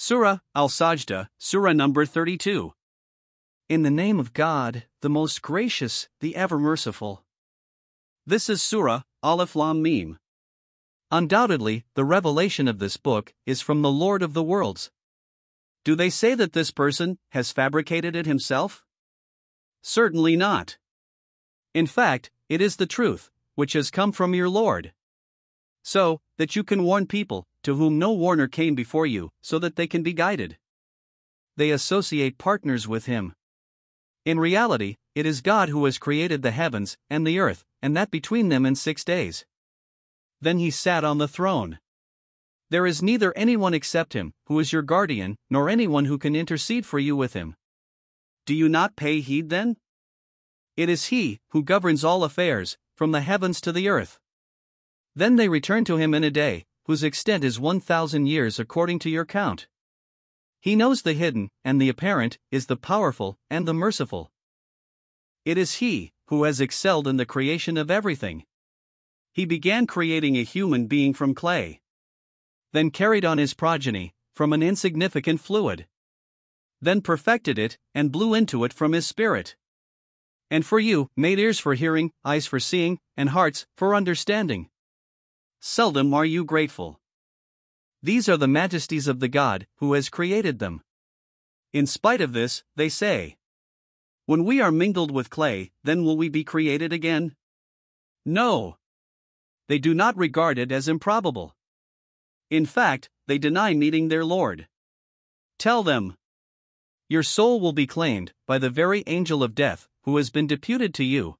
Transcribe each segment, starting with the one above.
Surah Al Sajda, Surah number 32. In the name of God, the most gracious, the ever merciful. This is Surah Alif Lam Mim. Undoubtedly, the revelation of this book is from the Lord of the worlds. Do they say that this person has fabricated it himself? Certainly not. In fact, it is the truth, which has come from your Lord. So, that you can warn people, to whom no warner came before you, so that they can be guided. They associate partners with him. In reality, it is God who has created the heavens and the earth, and that between them in six days. Then he sat on the throne. There is neither anyone except him, who is your guardian, nor anyone who can intercede for you with him. Do you not pay heed then? It is he who governs all affairs, from the heavens to the earth. Then they return to him in a day, whose extent is 1,000 years according to your count. He knows the hidden, and the apparent, is the powerful, and the merciful. It is he who has excelled in the creation of everything. He began creating a human being from clay. Then carried on his progeny, from an insignificant fluid. Then perfected it, and blew into it from his spirit. And for you, made ears for hearing, eyes for seeing, and hearts for understanding. Seldom are you grateful. These are the majesties of the God who has created them. In spite of this, they say, When we are mingled with clay, then will we be created again? No. They do not regard it as improbable. In fact, they deny meeting their Lord. Tell them, Your soul will be claimed by the very angel of death, who has been deputed to you.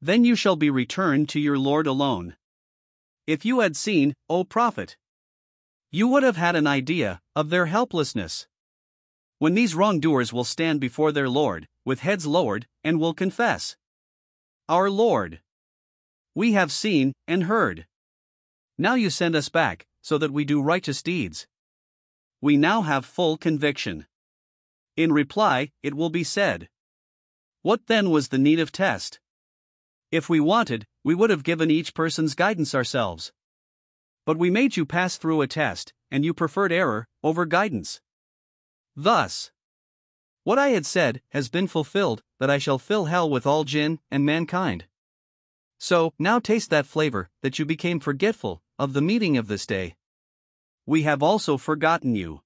Then you shall be returned to your Lord alone. If you had seen, O Prophet, you would have had an idea of their helplessness. When these wrongdoers will stand before their Lord, with heads lowered, and will confess, Our Lord, we have seen and heard. Now you send us back, so that we do righteous deeds. We now have full conviction. In reply, it will be said, What then was the need of test? If we wanted, we would have given each person's guidance ourselves. But we made you pass through a test, and you preferred error over guidance. Thus, what I had said has been fulfilled that I shall fill hell with all jinn and mankind. So, now taste that flavor, that you became forgetful of the meeting of this day. We have also forgotten you.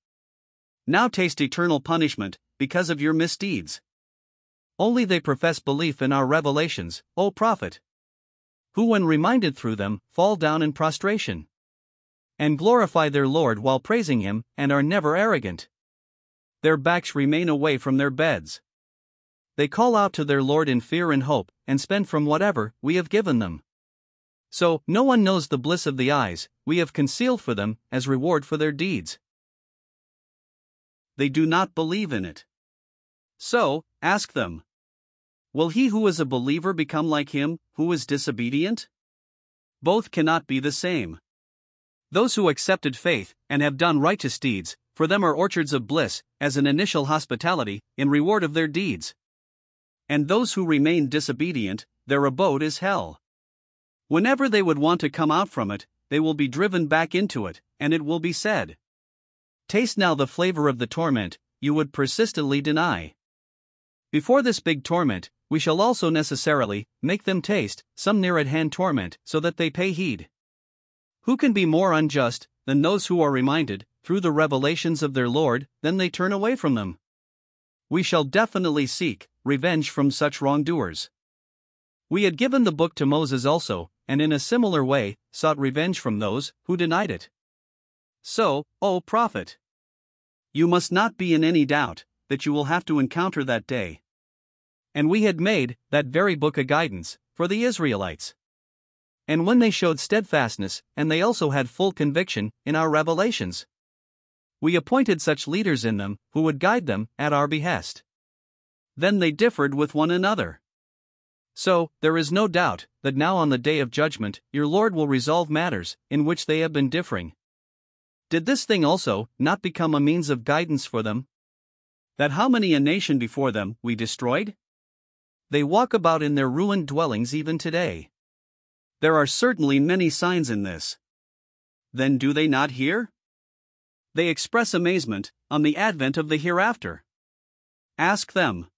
Now taste eternal punishment because of your misdeeds. Only they profess belief in our revelations, O Prophet. Who, when reminded through them, fall down in prostration and glorify their Lord while praising Him, and are never arrogant. Their backs remain away from their beds. They call out to their Lord in fear and hope, and spend from whatever we have given them. So, no one knows the bliss of the eyes we have concealed for them as reward for their deeds. They do not believe in it. So, ask them Will he who is a believer become like him who is disobedient? Both cannot be the same. Those who accepted faith and have done righteous deeds, for them are orchards of bliss, as an initial hospitality, in reward of their deeds and those who remain disobedient, their abode is hell. Whenever they would want to come out from it, they will be driven back into it, and it will be said, Taste now the flavor of the torment you would persistently deny. Before this big torment, we shall also necessarily make them taste some near at hand torment so that they pay heed. Who can be more unjust than those who are reminded, through the revelations of their Lord, then they turn away from them? We shall definitely seek revenge from such wrongdoers. We had given the book to Moses also, and in a similar way, sought revenge from those who denied it. So, O Prophet, you must not be in any doubt that you will have to encounter that day. And we had made that very book a guidance for the Israelites. And when they showed steadfastness, and they also had full conviction in our revelations, we appointed such leaders in them who would guide them at our behest. Then they differed with one another. So, there is no doubt that now on the day of judgment, your Lord will resolve matters in which they have been differing. Did this thing also not become a means of guidance for them? That how many a nation before them we destroyed? They walk about in their ruined dwellings even today. There are certainly many signs in this. Then do they not hear? They express amazement on the advent of the hereafter. Ask them.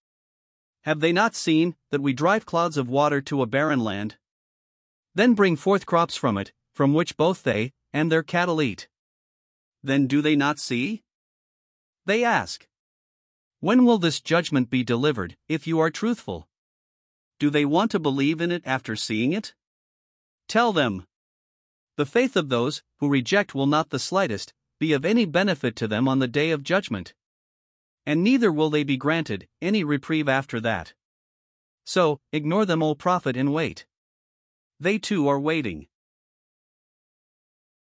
Have they not seen that we drive clouds of water to a barren land? Then bring forth crops from it, from which both they and their cattle eat. Then do they not see? They ask. When will this judgment be delivered, if you are truthful? Do they want to believe in it after seeing it? Tell them. The faith of those who reject will not the slightest be of any benefit to them on the day of judgment. And neither will they be granted any reprieve after that. So, ignore them, O prophet, and wait. They too are waiting.